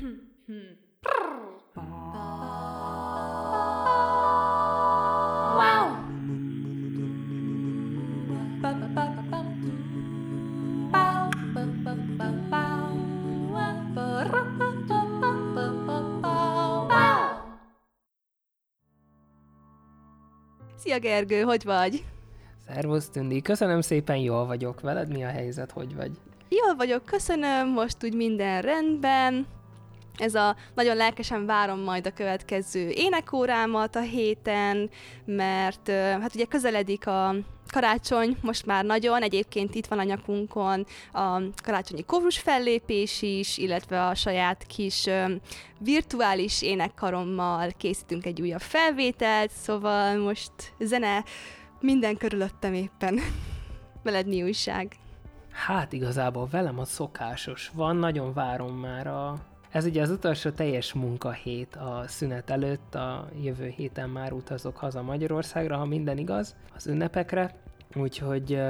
Szia Gergő, hogy vagy? Szervusz Tündi, köszönöm szépen, jól vagyok. Veled mi a helyzet, hogy vagy? Jól vagyok, köszönöm, most úgy minden rendben. Ez a nagyon lelkesen várom majd a következő énekórámat a héten, mert hát ugye közeledik a karácsony most már nagyon, egyébként itt van a nyakunkon a karácsonyi kórus fellépés is, illetve a saját kis virtuális énekkarommal készítünk egy újabb felvételt, szóval most zene minden körülöttem éppen. Veled mi újság? Hát igazából velem a szokásos van, nagyon várom már a... Ez ugye az utolsó teljes munkahét a szünet előtt, a jövő héten már utazok haza Magyarországra, ha minden igaz, az ünnepekre, úgyhogy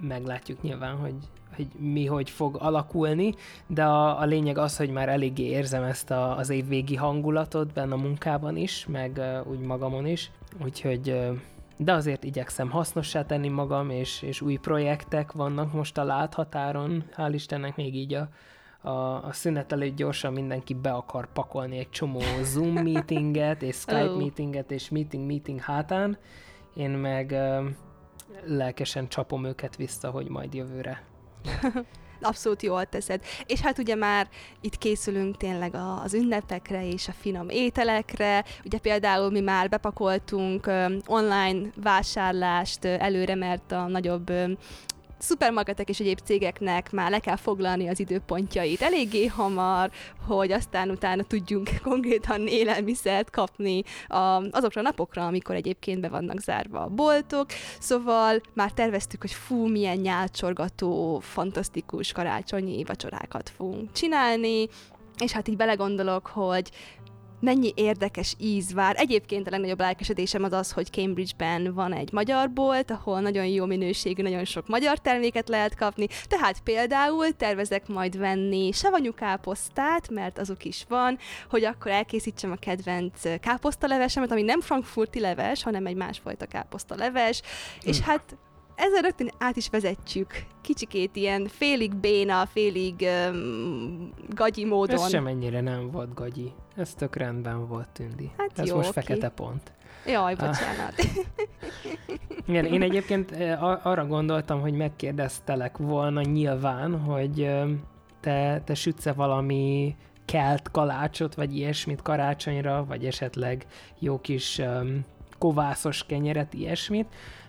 meglátjuk nyilván, hogy, hogy mi hogy fog alakulni, de a, a lényeg az, hogy már eléggé érzem ezt a, az évvégi hangulatot benne a munkában is, meg úgy magamon is, úgyhogy de azért igyekszem hasznossá tenni magam, és, és új projektek vannak most a láthatáron, hál' Istennek még így a, a, a szünet előtt gyorsan mindenki be akar pakolni egy csomó Zoom meetinget, és Skype oh. meetinget, és meeting meeting hátán, én meg uh, lelkesen csapom őket vissza, hogy majd jövőre abszolút jól teszed. És hát ugye már itt készülünk tényleg az ünnepekre és a finom ételekre. Ugye például mi már bepakoltunk online vásárlást előre, mert a nagyobb szupermarketek és egyéb cégeknek már le kell foglalni az időpontjait eléggé hamar, hogy aztán utána tudjunk konkrétan élelmiszert kapni a, azokra a napokra, amikor egyébként be vannak zárva a boltok. Szóval már terveztük, hogy fú, milyen nyálcsorgató, fantasztikus karácsonyi vacsorákat fogunk csinálni, és hát így belegondolok, hogy mennyi érdekes íz vár. Egyébként a legnagyobb lelkesedésem az az, hogy Cambridge-ben van egy magyar bolt, ahol nagyon jó minőségű, nagyon sok magyar terméket lehet kapni, tehát például tervezek majd venni savanyú káposztát, mert azok is van, hogy akkor elkészítsem a kedvenc káposztalevesemet, ami nem frankfurti leves, hanem egy másfajta káposztaleves, hm. és hát ezzel rögtön át is vezetjük kicsikét ilyen félig béna, félig um, gagyi módon. Ez sem ennyire nem volt gagyi. Ez tök rendben volt, Tündi. Hát Ez jó, most oké. fekete pont. Jaj, bocsánat. Igen, én egyébként arra gondoltam, hogy megkérdeztelek volna nyilván, hogy te, te sütsz valami kelt kalácsot, vagy ilyesmit karácsonyra, vagy esetleg jó kis um, kovászos kenyeret, ilyesmit,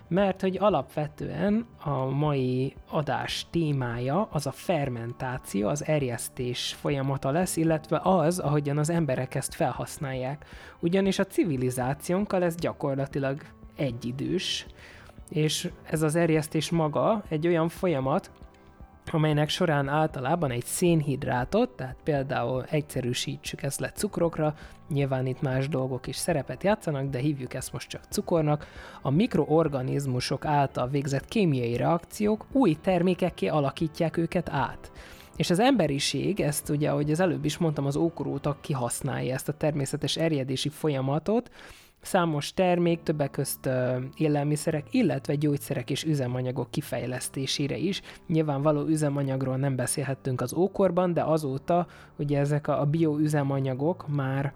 mert hogy alapvetően a mai adás témája az a fermentáció, az erjesztés folyamata lesz, illetve az, ahogyan az emberek ezt felhasználják. Ugyanis a civilizációnkkal ez gyakorlatilag egyidős, és ez az erjesztés maga egy olyan folyamat, amelynek során általában egy szénhidrátot, tehát például egyszerűsítsük ezt le cukrokra, nyilván itt más dolgok is szerepet játszanak, de hívjuk ezt most csak cukornak, a mikroorganizmusok által végzett kémiai reakciók új termékekké alakítják őket át. És az emberiség, ezt ugye, ahogy az előbb is mondtam, az ókor óta kihasználja ezt a természetes erjedési folyamatot, Számos termék, többek közt élelmiszerek, illetve gyógyszerek és üzemanyagok kifejlesztésére is. Nyilvánvaló üzemanyagról nem beszélhettünk az ókorban, de azóta ugye ezek a bioüzemanyagok már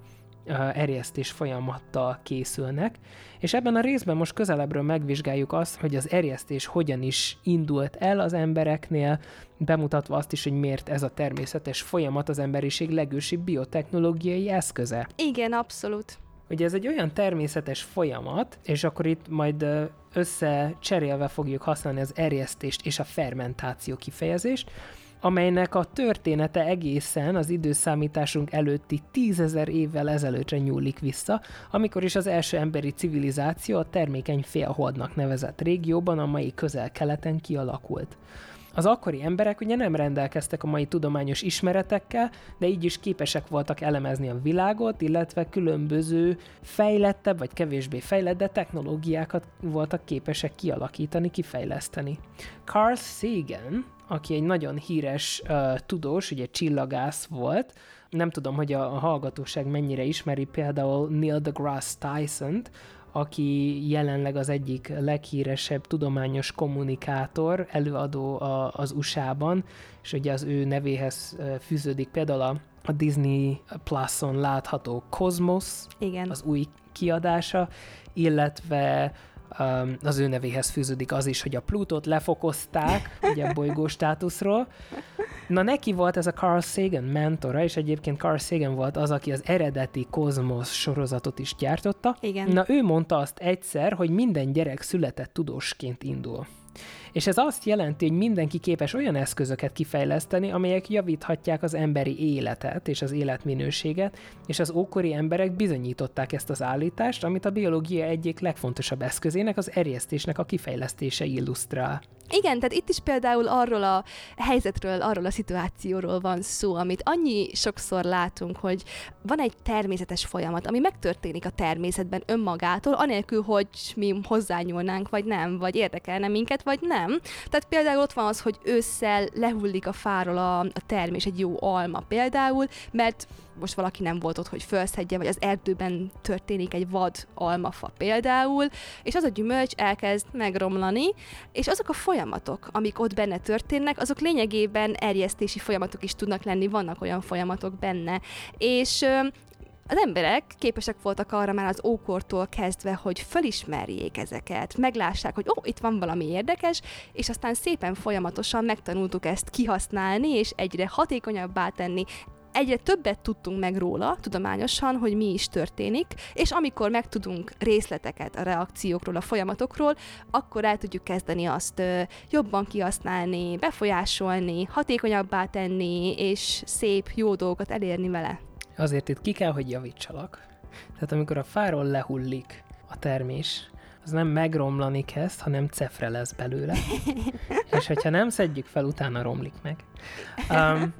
erjesztés folyamattal készülnek, és ebben a részben most közelebbről megvizsgáljuk azt, hogy az erjesztés hogyan is indult el az embereknél, bemutatva azt is, hogy miért ez a természetes folyamat az emberiség legősibb biotechnológiai eszköze. Igen, abszolút. Ugye ez egy olyan természetes folyamat, és akkor itt majd összecserélve fogjuk használni az erjesztést és a fermentáció kifejezést, amelynek a története egészen az időszámításunk előtti tízezer évvel ezelőttre nyúlik vissza, amikor is az első emberi civilizáció a termékeny félholdnak nevezett régióban, a mai közel-keleten kialakult. Az akkori emberek ugye nem rendelkeztek a mai tudományos ismeretekkel, de így is képesek voltak elemezni a világot, illetve különböző fejlettebb vagy kevésbé fejlett, de technológiákat voltak képesek kialakítani, kifejleszteni. Carl Sagan, aki egy nagyon híres uh, tudós, ugye csillagász volt, nem tudom, hogy a, a hallgatóság mennyire ismeri például Neil deGrasse Tyson-t, aki jelenleg az egyik leghíresebb tudományos kommunikátor, előadó a, az USA-ban, és ugye az ő nevéhez fűződik például a, a Disney Plus-on látható Cosmos, Igen. az új kiadása, illetve um, az ő nevéhez fűződik az is, hogy a Plutót lefokozták, ugye a bolygó státuszról. Na neki volt ez a Carl Sagan mentora, és egyébként Carl Sagan volt az, aki az eredeti Cosmos sorozatot is gyártotta. Igen. Na ő mondta azt egyszer, hogy minden gyerek született tudósként indul. És ez azt jelenti, hogy mindenki képes olyan eszközöket kifejleszteni, amelyek javíthatják az emberi életet és az életminőséget, és az ókori emberek bizonyították ezt az állítást, amit a biológia egyik legfontosabb eszközének, az erjesztésnek a kifejlesztése illusztrál. Igen, tehát itt is például arról a helyzetről, arról a szituációról van szó, amit annyi sokszor látunk, hogy van egy természetes folyamat, ami megtörténik a természetben önmagától, anélkül, hogy mi hozzányúlnánk, vagy nem, vagy érdekelne minket, vagy nem. Tehát például ott van az, hogy ősszel lehullik a fáról a, a termés, egy jó alma például, mert most valaki nem volt ott, hogy felszedje, vagy az erdőben történik egy vad almafa például, és az a gyümölcs elkezd megromlani, és azok a folyamatok, amik ott benne történnek, azok lényegében erjesztési folyamatok is tudnak lenni, vannak olyan folyamatok benne. És az emberek képesek voltak arra már az ókortól kezdve, hogy felismerjék ezeket, meglássák, hogy ó, oh, itt van valami érdekes, és aztán szépen folyamatosan megtanultuk ezt kihasználni, és egyre hatékonyabbá tenni, egyre többet tudtunk meg róla tudományosan, hogy mi is történik, és amikor megtudunk részleteket a reakciókról, a folyamatokról, akkor el tudjuk kezdeni azt jobban kihasználni, befolyásolni, hatékonyabbá tenni, és szép, jó dolgokat elérni vele. Azért itt ki kell, hogy javítsalak. Tehát amikor a fáról lehullik a termés, az nem megromlani kezd, hanem cefre lesz belőle. És hogyha nem szedjük fel, utána romlik meg. Um,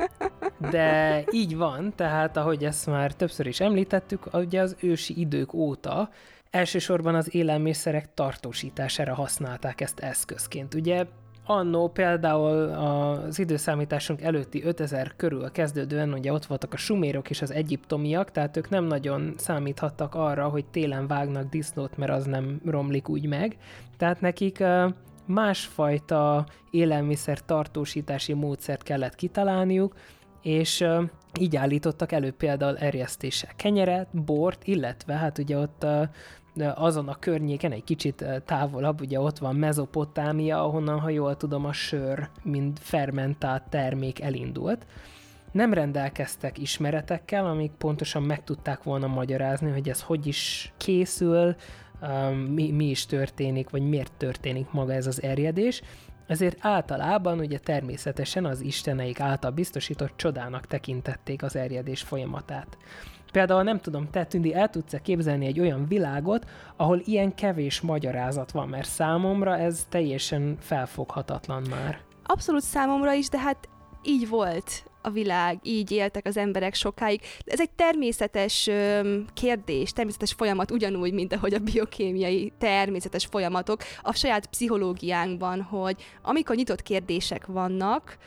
de így van, tehát ahogy ezt már többször is említettük, ugye az ősi idők óta elsősorban az élelmiszerek tartósítására használták ezt eszközként. Ugye annó például az időszámításunk előtti 5000 körül kezdődően ugye ott voltak a sumérok és az egyiptomiak, tehát ők nem nagyon számíthattak arra, hogy télen vágnak disznót, mert az nem romlik úgy meg. Tehát nekik másfajta élelmiszer tartósítási módszert kellett kitalálniuk, és így állítottak elő például erjesztéssel kenyeret, bort, illetve hát ugye ott azon a környéken, egy kicsit távolabb, ugye ott van Mezopotámia, ahonnan, ha jól tudom, a sör, mint fermentált termék elindult. Nem rendelkeztek ismeretekkel, amik pontosan meg tudták volna magyarázni, hogy ez hogy is készül, mi, mi is történik, vagy miért történik maga ez az erjedés, ezért általában ugye természetesen az isteneik által biztosított csodának tekintették az erjedés folyamatát. Például nem tudom, te Tündi, el tudsz-e képzelni egy olyan világot, ahol ilyen kevés magyarázat van, mert számomra ez teljesen felfoghatatlan már. Abszolút számomra is, de hát így volt a világ, így éltek az emberek sokáig. Ez egy természetes kérdés, természetes folyamat, ugyanúgy, mint ahogy a biokémiai természetes folyamatok a saját pszichológiánkban, hogy amikor nyitott kérdések vannak,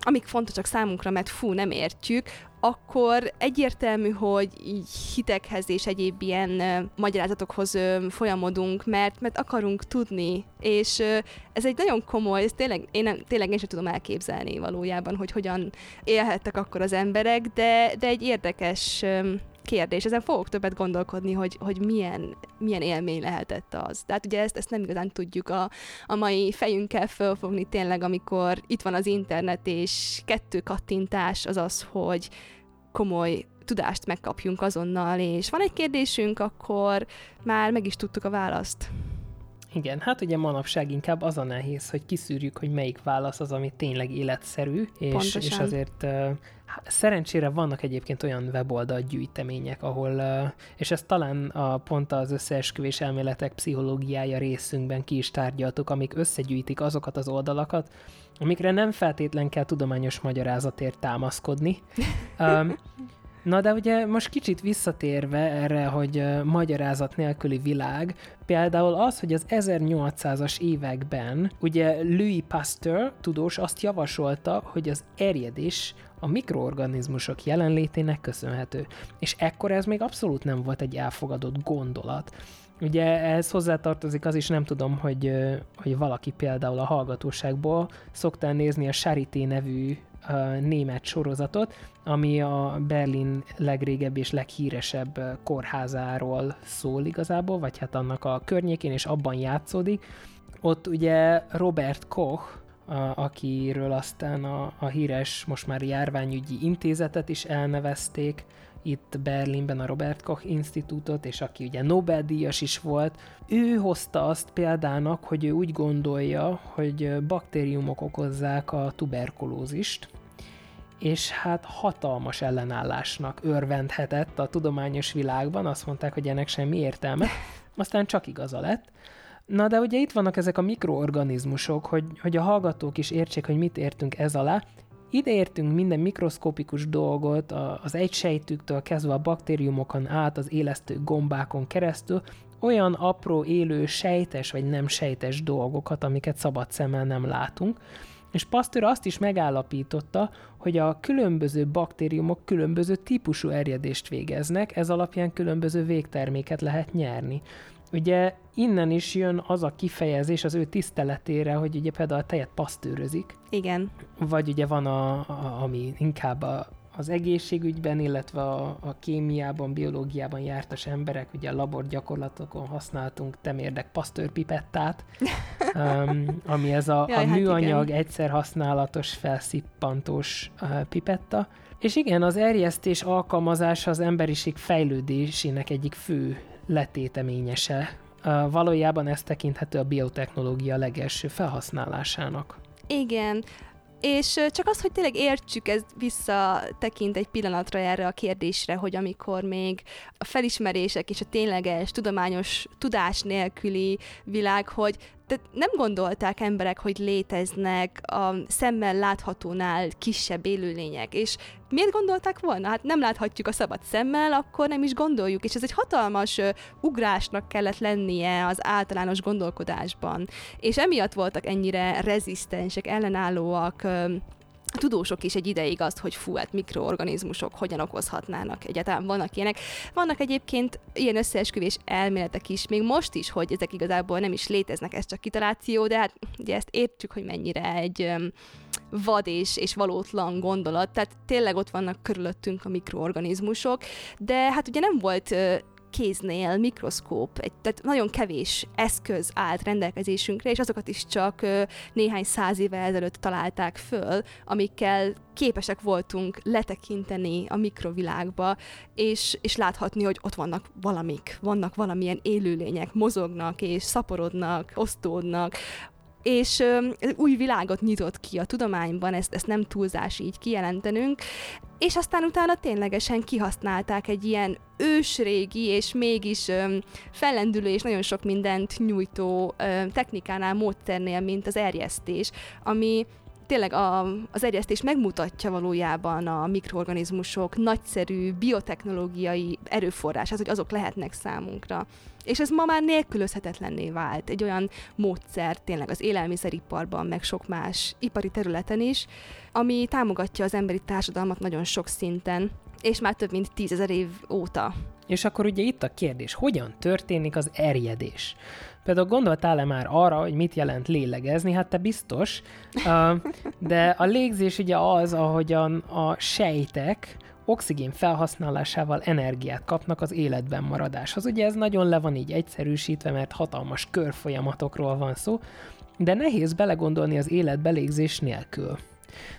amik fontosak számunkra, mert fú, nem értjük, akkor egyértelmű, hogy így hitekhez és egyéb ilyen magyarázatokhoz folyamodunk, mert, mert akarunk tudni, és ez egy nagyon komoly, ez tényleg, én nem, tényleg én sem tudom elképzelni valójában, hogy hogyan élhettek akkor az emberek, de, de egy érdekes kérdés. Ezen fogok többet gondolkodni, hogy, hogy milyen, milyen élmény lehetett az. Tehát ugye ezt, ezt nem igazán tudjuk a, a mai fejünkkel fölfogni tényleg, amikor itt van az internet, és kettő kattintás az az, hogy komoly tudást megkapjunk azonnal, és van egy kérdésünk, akkor már meg is tudtuk a választ. Igen, hát ugye manapság inkább az a nehéz, hogy kiszűrjük, hogy melyik válasz az, ami tényleg életszerű, és, és azért szerencsére vannak egyébként olyan weboldal gyűjtemények, ahol, és ezt talán a, pont az összeesküvés elméletek pszichológiája részünkben ki is tárgyaltuk, amik összegyűjtik azokat az oldalakat, amikre nem feltétlen kell tudományos magyarázatért támaszkodni. Um, Na de ugye most kicsit visszatérve erre, hogy uh, magyarázat nélküli világ, például az, hogy az 1800-as években ugye Louis Pasteur, tudós, azt javasolta, hogy az erjedés a mikroorganizmusok jelenlétének köszönhető. És ekkor ez még abszolút nem volt egy elfogadott gondolat. Ugye ehhez hozzátartozik az is, nem tudom, hogy, hogy valaki például a hallgatóságból szoktál nézni a Charité nevű német sorozatot, ami a Berlin legrégebbi és leghíresebb kórházáról szól igazából, vagy hát annak a környékén, és abban játszódik. Ott ugye Robert Koch, akiről aztán a, a híres, most már járványügyi intézetet is elnevezték, itt Berlinben a Robert Koch Institutot, és aki ugye Nobel-díjas is volt, ő hozta azt példának, hogy ő úgy gondolja, hogy baktériumok okozzák a tuberkulózist, és hát hatalmas ellenállásnak örvendhetett a tudományos világban, azt mondták, hogy ennek semmi értelme, aztán csak igaza lett. Na de ugye itt vannak ezek a mikroorganizmusok, hogy, hogy a hallgatók is értsék, hogy mit értünk ez alá, ide értünk minden mikroszkopikus dolgot, az egysejtüktől kezdve a baktériumokon át, az élesztő gombákon keresztül, olyan apró, élő, sejtes vagy nem sejtes dolgokat, amiket szabad szemmel nem látunk. És Pasteur azt is megállapította, hogy a különböző baktériumok különböző típusú erjedést végeznek, ez alapján különböző végterméket lehet nyerni. Ugye innen is jön az a kifejezés az ő tiszteletére, hogy ugye például a tejet pasztőrözik. Igen. Vagy ugye van, a, a, ami inkább a, az egészségügyben, illetve a, a kémiában, biológiában jártas emberek, ugye a labor gyakorlatokon használtunk temérdek pasztőrpipettát, um, ami ez a, Jaj, a hát műanyag igen. egyszer használatos felszippantós uh, pipetta. És igen, az erjesztés alkalmazása az emberiség fejlődésének egyik fő letéteményese. Valójában ez tekinthető a biotechnológia legelső felhasználásának. Igen, és csak az, hogy tényleg értsük, ez visszatekint egy pillanatra erre a kérdésre, hogy amikor még a felismerések és a tényleges tudományos tudás nélküli világ, hogy tehát nem gondolták emberek, hogy léteznek a szemmel láthatónál kisebb élőlények, és miért gondolták volna? Hát nem láthatjuk a szabad szemmel, akkor nem is gondoljuk, és ez egy hatalmas ugrásnak kellett lennie az általános gondolkodásban, és emiatt voltak ennyire rezisztensek, ellenállóak a tudósok is egy ideig azt, hogy fú, hát mikroorganizmusok hogyan okozhatnának. Egyáltalán vannak ilyenek. Vannak egyébként ilyen összeesküvés elméletek is, még most is, hogy ezek igazából nem is léteznek, ez csak kitaláció, de hát ugye ezt értjük, hogy mennyire egy vad és, és valótlan gondolat, tehát tényleg ott vannak körülöttünk a mikroorganizmusok, de hát ugye nem volt kéznél mikroszkóp, egy, tehát nagyon kevés eszköz állt rendelkezésünkre, és azokat is csak ö, néhány száz éve ezelőtt találták föl, amikkel képesek voltunk letekinteni a mikrovilágba, és, és láthatni, hogy ott vannak valamik, vannak valamilyen élőlények, mozognak és szaporodnak, osztódnak, és új világot nyitott ki a tudományban, ezt, ezt nem túlzás így kijelentenünk, és aztán utána ténylegesen kihasználták egy ilyen ősrégi és mégis ö, fellendülő és nagyon sok mindent nyújtó ö, technikánál, módszernél, mint az erjesztés, ami tényleg a, az egyeztés megmutatja valójában a mikroorganizmusok nagyszerű biotechnológiai erőforrását, hogy azok lehetnek számunkra. És ez ma már nélkülözhetetlenné vált. Egy olyan módszer tényleg az élelmiszeriparban, meg sok más ipari területen is, ami támogatja az emberi társadalmat nagyon sok szinten, és már több mint tízezer év óta. És akkor ugye itt a kérdés, hogyan történik az erjedés? Például gondoltál-e már arra, hogy mit jelent lélegezni? Hát te biztos. De a légzés ugye az, ahogyan a sejtek oxigén felhasználásával energiát kapnak az életben maradáshoz. Ugye ez nagyon le van így egyszerűsítve, mert hatalmas körfolyamatokról van szó, de nehéz belegondolni az élet belégzés nélkül.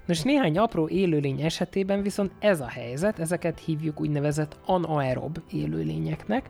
Nos, néhány apró élőlény esetében viszont ez a helyzet, ezeket hívjuk úgynevezett anaerob élőlényeknek,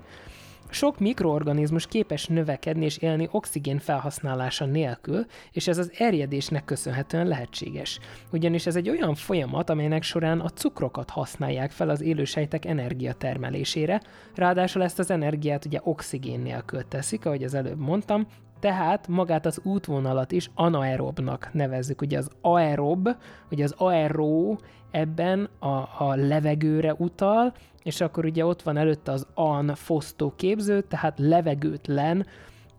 Sok mikroorganizmus képes növekedni és élni oxigén felhasználása nélkül, és ez az erjedésnek köszönhetően lehetséges. Ugyanis ez egy olyan folyamat, amelynek során a cukrokat használják fel az élősejtek energiatermelésére, ráadásul ezt az energiát ugye oxigén nélkül teszik, ahogy az előbb mondtam, tehát magát az útvonalat is anaerobnak nevezzük. Ugye az aerob, ugye az aeró ebben a, a levegőre utal, és akkor ugye ott van előtte az an fosztó képző, tehát levegőtlen,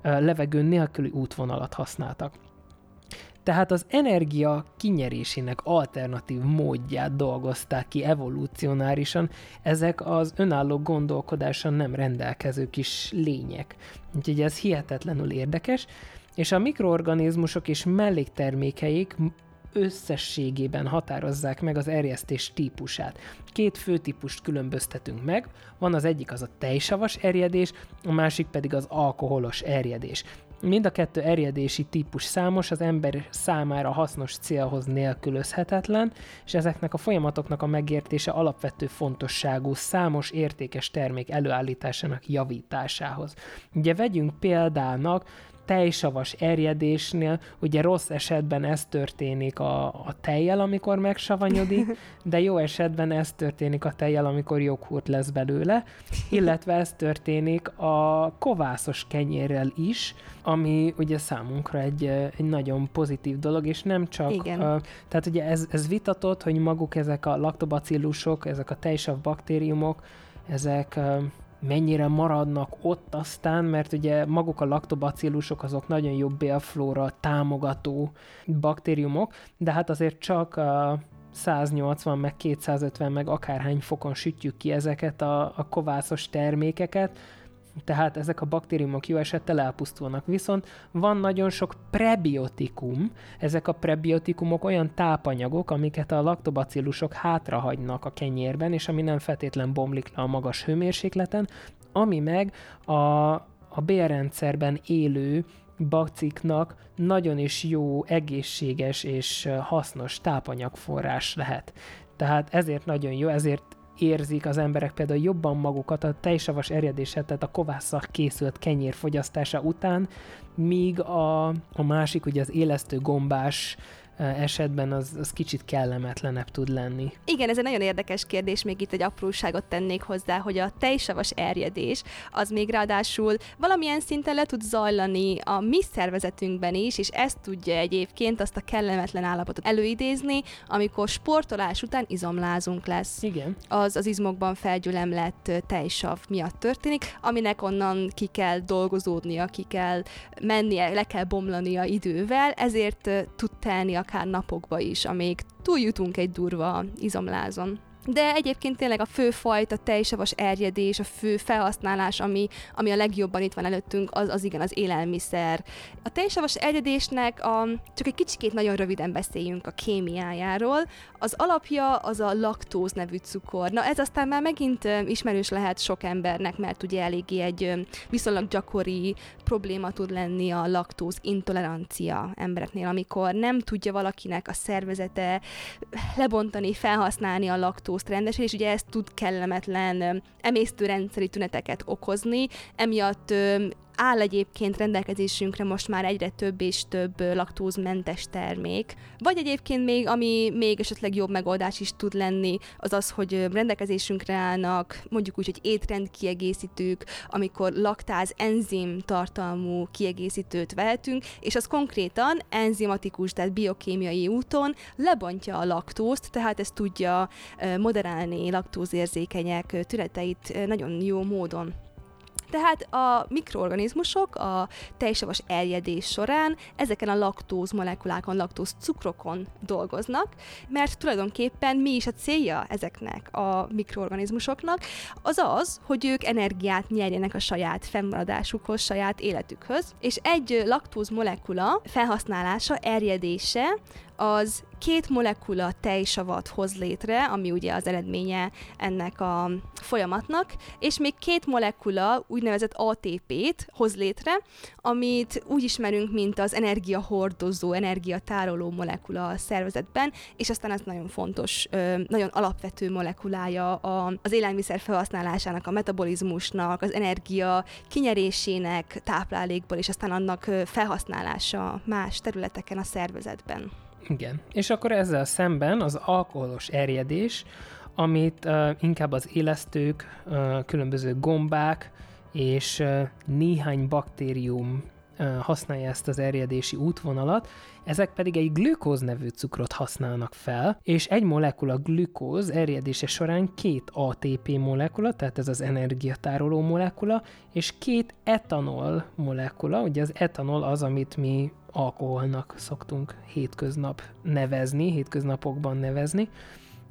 levegő nélküli útvonalat használtak. Tehát az energia kinyerésének alternatív módját dolgozták ki evolúcionárisan, ezek az önálló gondolkodáson nem rendelkező kis lények. Úgyhogy ez hihetetlenül érdekes, és a mikroorganizmusok és melléktermékeik összességében határozzák meg az erjesztés típusát. Két fő típust különböztetünk meg, van az egyik az a tejsavas erjedés, a másik pedig az alkoholos erjedés. Mind a kettő erjedési típus számos, az ember számára hasznos célhoz nélkülözhetetlen, és ezeknek a folyamatoknak a megértése alapvető fontosságú számos értékes termék előállításának javításához. Ugye vegyünk példának tejsavas erjedésnél, ugye rossz esetben ez történik a, a tejjel, amikor megsavanyodik, de jó esetben ez történik a tejjel, amikor joghurt lesz belőle, illetve ez történik a kovászos kenyérrel is, ami ugye számunkra egy, egy nagyon pozitív dolog, és nem csak, Igen. Uh, tehát ugye ez, ez vitatott, hogy maguk ezek a laktobacillusok, ezek a tejsav baktériumok, ezek uh, mennyire maradnak ott aztán, mert ugye maguk a laktobacillusok azok nagyon jó bélflóra támogató baktériumok, de hát azért csak a 180 meg 250 meg akárhány fokon sütjük ki ezeket a, a kovászos termékeket, tehát ezek a baktériumok jó esettel elpusztulnak. Viszont van nagyon sok prebiotikum, ezek a prebiotikumok olyan tápanyagok, amiket a laktobacillusok hátrahagynak a kenyérben, és ami nem feltétlen bomlik le a magas hőmérsékleten, ami meg a, a bélrendszerben élő baciknak nagyon is jó, egészséges és hasznos tápanyagforrás lehet. Tehát ezért nagyon jó, ezért érzik az emberek például jobban magukat a tejsavas erjedése, tehát a kovásszal készült kenyér fogyasztása után, míg a, a másik, ugye az élesztő gombás esetben az, az kicsit kellemetlenebb tud lenni. Igen, ez egy nagyon érdekes kérdés, még itt egy apróságot tennék hozzá, hogy a tejsavas erjedés az még ráadásul valamilyen szinten le tud zajlani a mi szervezetünkben is, és ezt tudja egyébként azt a kellemetlen állapotot előidézni, amikor sportolás után izomlázunk lesz. Igen. Az az izmokban felgyülemlett tejsav miatt történik, aminek onnan ki kell dolgozódnia, ki kell mennie, le kell bomlania idővel, ezért tud telni a akár napokba is, amíg túljutunk egy durva izomlázon. De egyébként tényleg a fő fajta tejsavas erjedés, a fő felhasználás, ami, ami a legjobban itt van előttünk, az, az igen, az élelmiszer. A tejsavas erjedésnek a, csak egy kicsikét nagyon röviden beszéljünk a kémiájáról. Az alapja az a laktóz nevű cukor. Na ez aztán már megint ismerős lehet sok embernek, mert ugye eléggé egy viszonylag gyakori probléma tud lenni a laktóz intolerancia embereknél, amikor nem tudja valakinek a szervezete lebontani, felhasználni a laktóz laktózt rendesen, és ugye ez tud kellemetlen emésztőrendszeri tüneteket okozni, emiatt áll egyébként rendelkezésünkre most már egyre több és több laktózmentes termék. Vagy egyébként még, ami még esetleg jobb megoldás is tud lenni, az az, hogy rendelkezésünkre állnak mondjuk úgy, hogy étrendkiegészítők, amikor laktáz enzim tartalmú kiegészítőt vehetünk, és az konkrétan enzimatikus, tehát biokémiai úton lebontja a laktózt, tehát ez tudja moderálni laktózérzékenyek tüneteit nagyon jó módon. Tehát a mikroorganizmusok a tejsavas erjedés során ezeken a laktóz molekulákon, laktóz cukrokon dolgoznak, mert tulajdonképpen mi is a célja ezeknek a mikroorganizmusoknak, az az, hogy ők energiát nyerjenek a saját fennmaradásukhoz, saját életükhöz, és egy laktóz molekula felhasználása, erjedése az két molekula tejsavat hoz létre, ami ugye az eredménye ennek a folyamatnak, és még két molekula úgynevezett ATP-t hoz létre, amit úgy ismerünk, mint az energiahordozó, energiatároló molekula a szervezetben, és aztán ez nagyon fontos, nagyon alapvető molekulája az élelmiszer felhasználásának, a metabolizmusnak, az energia kinyerésének táplálékból, és aztán annak felhasználása más területeken a szervezetben. Igen. És akkor ezzel szemben az alkoholos erjedés, amit uh, inkább az élesztők, uh, különböző gombák és uh, néhány baktérium használja ezt az erjedési útvonalat, ezek pedig egy glükóz nevű cukrot használnak fel, és egy molekula glükóz erjedése során két ATP molekula, tehát ez az energiatároló molekula, és két etanol molekula, ugye az etanol az, amit mi alkoholnak szoktunk hétköznap nevezni, hétköznapokban nevezni,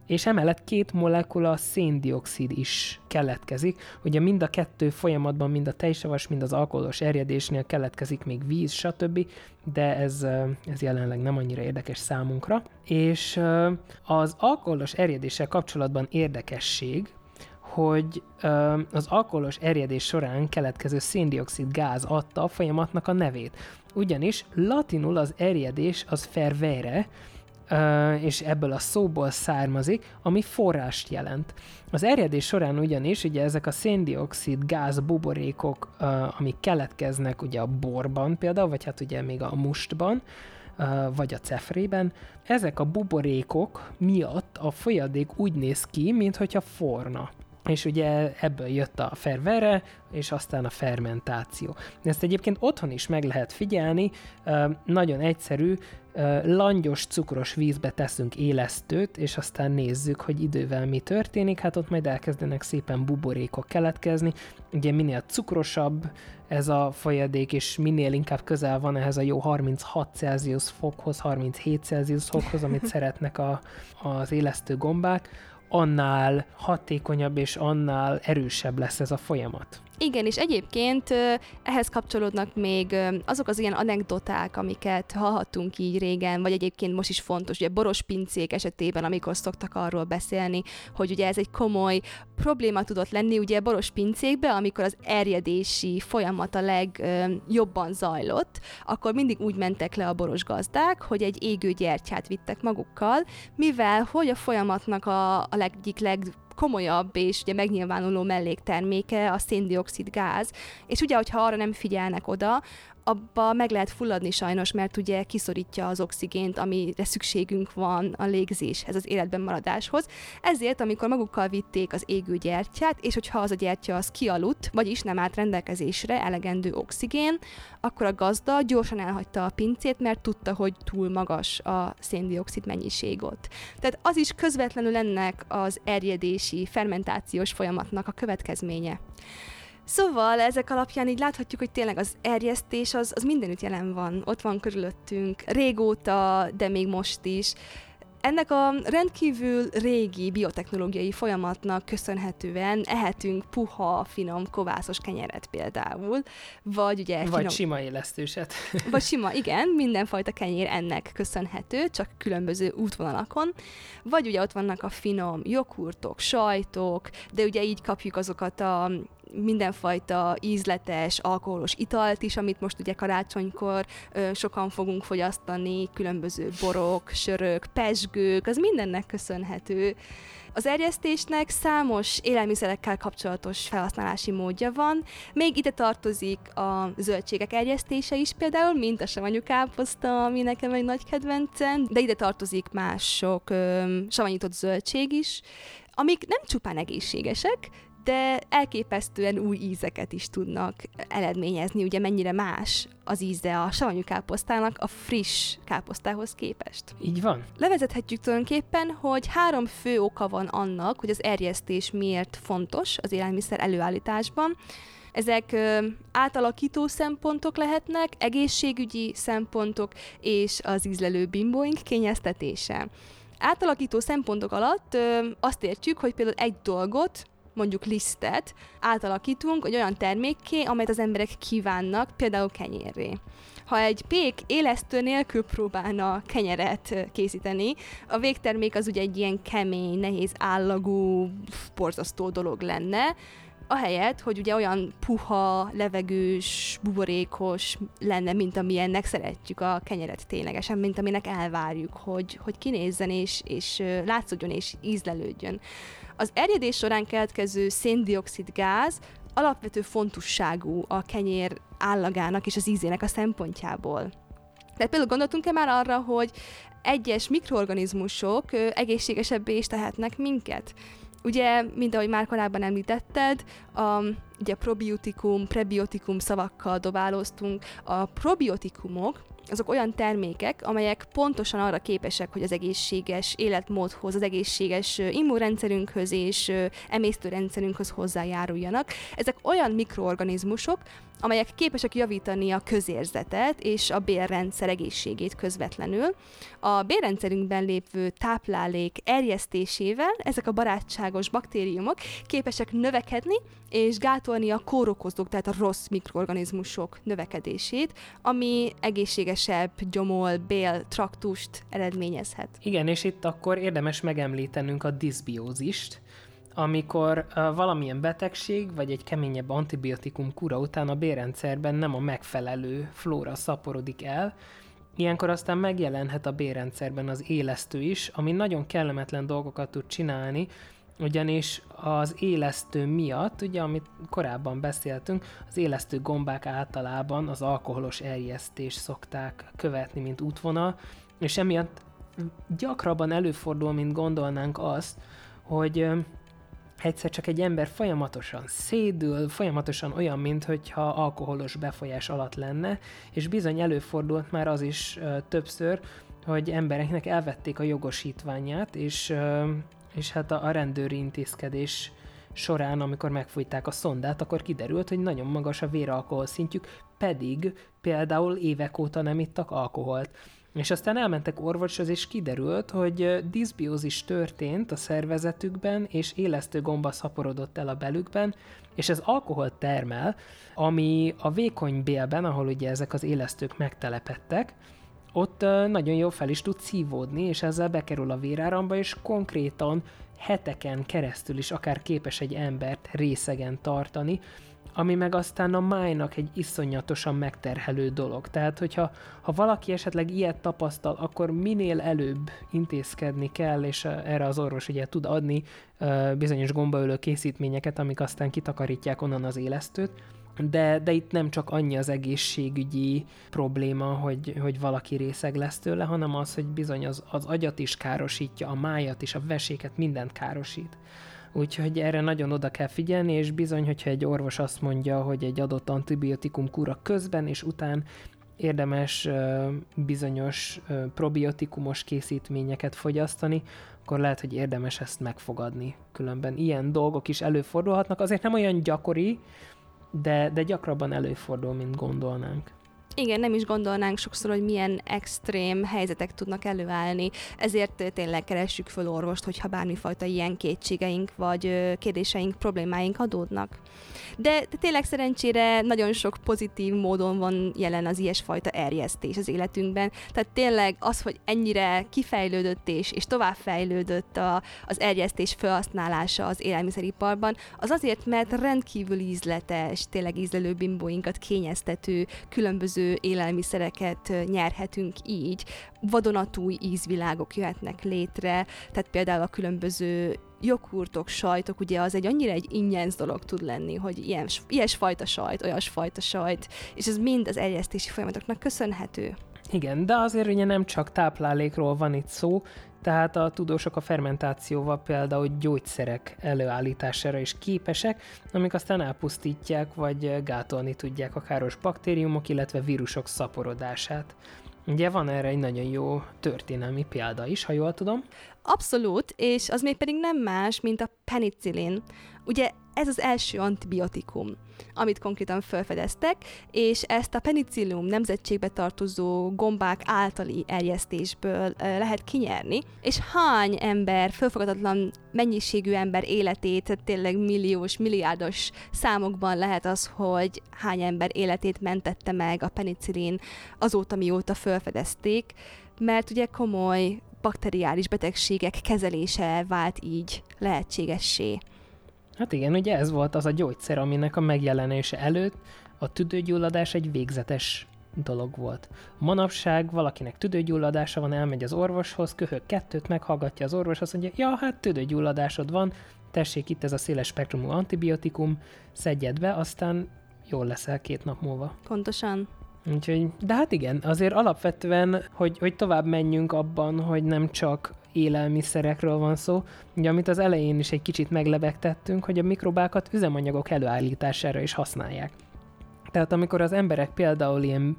és emellett két molekula széndiokszid is keletkezik. Ugye mind a kettő folyamatban, mind a tejsavas, mind az alkoholos erjedésnél keletkezik még víz, stb., de ez, ez jelenleg nem annyira érdekes számunkra. És az alkoholos erjedéssel kapcsolatban érdekesség, hogy az alkoholos erjedés során keletkező széndiokszid gáz adta a folyamatnak a nevét. Ugyanis latinul az erjedés az fervere, és ebből a szóból származik, ami forrást jelent. Az erjedés során ugyanis ugye ezek a széndiokszid gáz buborékok, amik keletkeznek ugye a borban például, vagy hát ugye még a mustban, vagy a cefrében, ezek a buborékok miatt a folyadék úgy néz ki, mintha forna és ugye ebből jött a fervere, és aztán a fermentáció. Ezt egyébként otthon is meg lehet figyelni, nagyon egyszerű, langyos, cukros vízbe teszünk élesztőt, és aztán nézzük, hogy idővel mi történik, hát ott majd elkezdenek szépen buborékok keletkezni. Ugye minél cukrosabb ez a folyadék, és minél inkább közel van ehhez a jó 36 Celsius fokhoz, 37 Celsius fokhoz, amit szeretnek a, az élesztő gombák, annál hatékonyabb és annál erősebb lesz ez a folyamat. Igen, és egyébként ehhez kapcsolódnak még azok az ilyen anekdoták, amiket hallhattunk így régen, vagy egyébként most is fontos, ugye boros pincék esetében, amikor szoktak arról beszélni, hogy ugye ez egy komoly probléma tudott lenni ugye boros pincékbe, amikor az erjedési folyamat a legjobban zajlott, akkor mindig úgy mentek le a boros gazdák, hogy egy égő gyertyát vittek magukkal, mivel hogy a folyamatnak a, a egyik leg komolyabb és ugye megnyilvánuló mellékterméke a széndiokszid gáz, és ugye, hogyha arra nem figyelnek oda, abba meg lehet fulladni sajnos, mert ugye kiszorítja az oxigént, amire szükségünk van a légzéshez, az életben maradáshoz. Ezért, amikor magukkal vitték az égő gyertyát, és hogyha az a gyertya az kialudt, vagyis nem állt rendelkezésre elegendő oxigén, akkor a gazda gyorsan elhagyta a pincét, mert tudta, hogy túl magas a széndiokszid mennyiség ott. Tehát az is közvetlenül ennek az erjedési, fermentációs folyamatnak a következménye. Szóval ezek alapján így láthatjuk, hogy tényleg az erjesztés az, az mindenütt jelen van, ott van körülöttünk, régóta, de még most is. Ennek a rendkívül régi biotechnológiai folyamatnak köszönhetően ehetünk puha, finom, kovászos kenyeret például, vagy ugye... Vagy finom... sima élesztőset. Vagy sima, igen, mindenfajta kenyér ennek köszönhető, csak különböző útvonalakon. Vagy ugye ott vannak a finom joghurtok, sajtok, de ugye így kapjuk azokat a mindenfajta ízletes, alkoholos italt is, amit most ugye karácsonykor ö, sokan fogunk fogyasztani, különböző borok, sörök, pesgők, az mindennek köszönhető. Az erjesztésnek számos élelmiszerekkel kapcsolatos felhasználási módja van, még ide tartozik a zöldségek erjesztése is például, mint a savanyúkáposzta, ami nekem egy nagy kedvencem, de ide tartozik mások ö, savanyított zöldség is, amik nem csupán egészségesek, de elképesztően új ízeket is tudnak eredményezni, ugye mennyire más az íze a savanyú káposztának a friss káposztához képest. Így van. Levezethetjük tulajdonképpen, hogy három fő oka van annak, hogy az erjesztés miért fontos az élelmiszer előállításban. Ezek ö, átalakító szempontok lehetnek, egészségügyi szempontok és az ízlelő bimbóink kényeztetése. Átalakító szempontok alatt ö, azt értjük, hogy például egy dolgot mondjuk lisztet átalakítunk egy olyan termékké, amelyet az emberek kívánnak, például kenyérré. Ha egy pék élesztő nélkül próbálna kenyeret készíteni, a végtermék az ugye egy ilyen kemény, nehéz állagú, borzasztó dolog lenne, ahelyett, hogy ugye olyan puha, levegős, buborékos lenne, mint amilyennek szeretjük a kenyeret ténylegesen, mint aminek elvárjuk, hogy, hogy kinézzen és, és látszódjon és ízlelődjön. Az erjedés során keletkező széndiokszid gáz alapvető fontosságú a kenyér állagának és az ízének a szempontjából. Tehát például gondoltunk-e már arra, hogy egyes mikroorganizmusok egészségesebbé is tehetnek minket? Ugye, mint ahogy már korábban említetted, a, ugye probiotikum, prebiotikum szavakkal dobáloztunk. A probiotikumok azok olyan termékek, amelyek pontosan arra képesek, hogy az egészséges életmódhoz, az egészséges immunrendszerünkhöz és emésztőrendszerünkhöz hozzájáruljanak. Ezek olyan mikroorganizmusok, amelyek képesek javítani a közérzetet és a bélrendszer egészségét közvetlenül. A bélrendszerünkben lévő táplálék erjesztésével ezek a barátságos baktériumok képesek növekedni és gátolni a kórokozók, tehát a rossz mikroorganizmusok növekedését, ami egészségesebb gyomol, bél, traktust eredményezhet. Igen, és itt akkor érdemes megemlítenünk a diszbiózist, amikor valamilyen betegség vagy egy keményebb antibiotikum kura után a bérrendszerben nem a megfelelő flóra szaporodik el, Ilyenkor aztán megjelenhet a bérrendszerben az élesztő is, ami nagyon kellemetlen dolgokat tud csinálni, ugyanis az élesztő miatt, ugye amit korábban beszéltünk, az élesztő gombák általában az alkoholos erjesztést szokták követni, mint útvonal, és emiatt gyakrabban előfordul, mint gondolnánk azt, hogy egyszer csak egy ember folyamatosan szédül, folyamatosan olyan, mintha alkoholos befolyás alatt lenne, és bizony előfordult már az is ö, többször, hogy embereknek elvették a jogosítványát, és, ö, és hát a, a rendőri intézkedés során, amikor megfújták a szondát, akkor kiderült, hogy nagyon magas a véralkohol szintjük, pedig például évek óta nem ittak alkoholt. És aztán elmentek orvoshoz, és kiderült, hogy diszbiózis történt a szervezetükben, és élesztő gomba szaporodott el a belükben, és ez alkohol termel, ami a vékony bélben, ahol ugye ezek az élesztők megtelepettek, ott nagyon jól fel is tud szívódni, és ezzel bekerül a véráramba, és konkrétan heteken keresztül is akár képes egy embert részegen tartani, ami meg aztán a májnak egy iszonyatosan megterhelő dolog. Tehát, hogyha ha valaki esetleg ilyet tapasztal, akkor minél előbb intézkedni kell, és erre az orvos ugye tud adni bizonyos gombaölő készítményeket, amik aztán kitakarítják onnan az élesztőt, de, de itt nem csak annyi az egészségügyi probléma, hogy, hogy valaki részeg lesz tőle, hanem az, hogy bizony az, az agyat is károsítja, a májat is, a veséket, mindent károsít. Úgyhogy erre nagyon oda kell figyelni, és bizony, hogyha egy orvos azt mondja, hogy egy adott antibiotikum kura közben és után érdemes bizonyos probiotikumos készítményeket fogyasztani, akkor lehet, hogy érdemes ezt megfogadni. Különben ilyen dolgok is előfordulhatnak, azért nem olyan gyakori, de, de gyakrabban előfordul, mint gondolnánk. Igen, nem is gondolnánk sokszor, hogy milyen extrém helyzetek tudnak előállni, ezért tényleg keressük föl orvost, hogyha bármifajta ilyen kétségeink vagy kérdéseink, problémáink adódnak. De, de tényleg szerencsére nagyon sok pozitív módon van jelen az ilyesfajta erjesztés az életünkben. Tehát tényleg az, hogy ennyire kifejlődött és, és továbbfejlődött a, az erjesztés felhasználása az élelmiszeriparban, az azért, mert rendkívül ízletes, tényleg ízlelő bimbóinkat kényeztető különböző élelmiszereket nyerhetünk így, vadonatúj ízvilágok jöhetnek létre, tehát például a különböző joghurtok, sajtok, ugye az egy annyira egy ingyenc dolog tud lenni, hogy ilyen, ilyesfajta sajt, olyasfajta sajt, és ez mind az eljesztési folyamatoknak köszönhető. Igen, de azért ugye nem csak táplálékról van itt szó, tehát a tudósok a fermentációval például gyógyszerek előállítására is képesek, amik aztán elpusztítják vagy gátolni tudják a káros baktériumok, illetve vírusok szaporodását. Ugye van erre egy nagyon jó történelmi példa is, ha jól tudom. Abszolút, és az még pedig nem más, mint a penicillin. Ugye ez az első antibiotikum, amit konkrétan felfedeztek, és ezt a penicillium nemzetségbe tartozó gombák általi erjesztésből lehet kinyerni, és hány ember, fölfogadatlan mennyiségű ember életét, tényleg milliós, milliárdos számokban lehet az, hogy hány ember életét mentette meg a penicillin azóta, mióta felfedezték, mert ugye komoly bakteriális betegségek kezelése vált így lehetségessé. Hát igen, ugye ez volt az a gyógyszer, aminek a megjelenése előtt a tüdőgyulladás egy végzetes dolog volt. Manapság valakinek tüdőgyulladása van, elmegy az orvoshoz, köhög kettőt, meghallgatja az orvos, azt mondja, ja, hát tüdőgyulladásod van, tessék itt ez a széles spektrumú antibiotikum, szedjed be, aztán jól leszel két nap múlva. Pontosan. Úgyhogy, de hát igen, azért alapvetően, hogy, hogy tovább menjünk abban, hogy nem csak élelmiszerekről van szó, ugye amit az elején is egy kicsit meglebegtettünk, hogy a mikrobákat üzemanyagok előállítására is használják. Tehát amikor az emberek például ilyen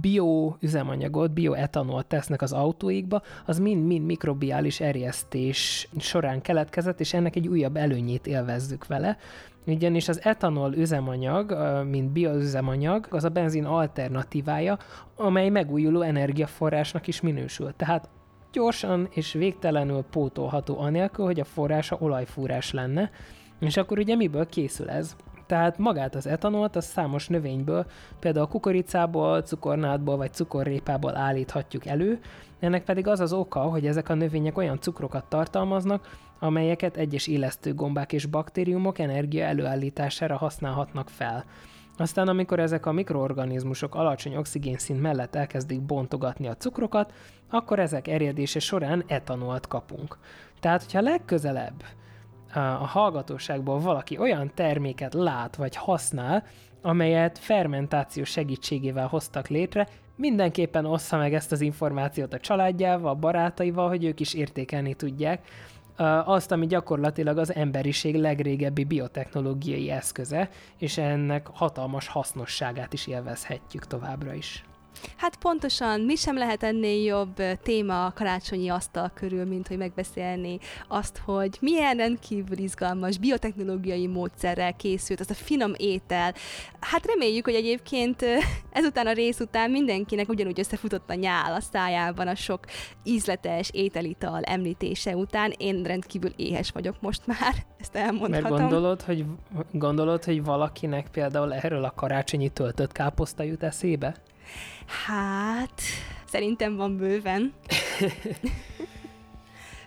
bioüzemanyagot, bioetanolt tesznek az autóikba, az mind-mind mikrobiális erjesztés során keletkezett, és ennek egy újabb előnyét élvezzük vele, ugyanis az etanol üzemanyag, mint bioüzemanyag, az a benzin alternatívája, amely megújuló energiaforrásnak is minősül. Tehát gyorsan és végtelenül pótolható anélkül, hogy a forrása olajfúrás lenne. És akkor ugye miből készül ez? Tehát magát az etanolt a számos növényből, például kukoricából, cukornádból vagy cukorrépából állíthatjuk elő, ennek pedig az az oka, hogy ezek a növények olyan cukrokat tartalmaznak, amelyeket egyes élesztő gombák és baktériumok energia előállítására használhatnak fel. Aztán, amikor ezek a mikroorganizmusok alacsony oxigénszint mellett elkezdik bontogatni a cukrokat, akkor ezek erjedése során etanolt kapunk. Tehát, hogyha legközelebb a hallgatóságból valaki olyan terméket lát vagy használ, amelyet fermentáció segítségével hoztak létre, mindenképpen ossza meg ezt az információt a családjával, barátaival, hogy ők is értékelni tudják, azt, ami gyakorlatilag az emberiség legrégebbi biotechnológiai eszköze, és ennek hatalmas hasznosságát is élvezhetjük továbbra is. Hát pontosan, mi sem lehet ennél jobb téma a karácsonyi asztal körül, mint hogy megbeszélni azt, hogy milyen rendkívül izgalmas biotechnológiai módszerrel készült az a finom étel. Hát reméljük, hogy egyébként ezután a rész után mindenkinek ugyanúgy összefutott a nyál a szájában a sok ízletes ételital említése után. Én rendkívül éhes vagyok most már, ezt elmondhatom. Mert gondolod, hogy, gondolod, hogy valakinek például erről a karácsonyi töltött káposzta jut eszébe? Hát, szerintem van bőven.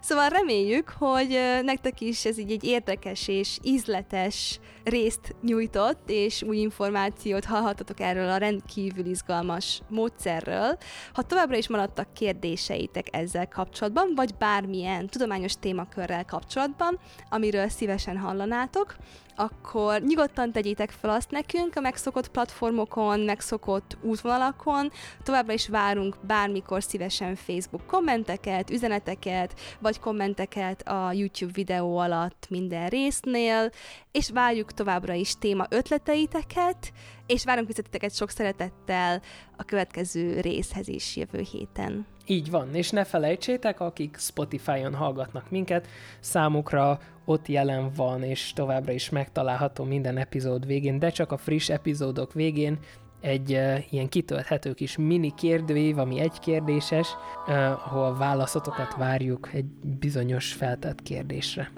Szóval reméljük, hogy nektek is ez így egy érdekes és ízletes részt nyújtott, és új információt hallhatatok erről a rendkívül izgalmas módszerről. Ha továbbra is maradtak kérdéseitek ezzel kapcsolatban, vagy bármilyen tudományos témakörrel kapcsolatban, amiről szívesen hallanátok, akkor nyugodtan tegyétek fel azt nekünk a megszokott platformokon, megszokott útvonalakon. Továbbra is várunk bármikor szívesen Facebook kommenteket, üzeneteket, vagy kommenteket a YouTube videó alatt minden résznél, és várjuk továbbra is téma ötleteiteket, és várunk visszatiteket sok szeretettel a következő részhez is jövő héten. Így van, és ne felejtsétek, akik Spotify-on hallgatnak minket, számukra ott jelen van, és továbbra is megtalálható minden epizód végén, de csak a friss epizódok végén egy uh, ilyen kitölthető kis mini kérdőív, ami egy kérdéses, uh, ahol válaszotokat várjuk egy bizonyos feltett kérdésre.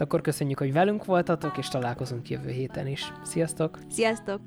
Hát akkor köszönjük, hogy velünk voltatok, és találkozunk jövő héten is. Sziasztok! Sziasztok!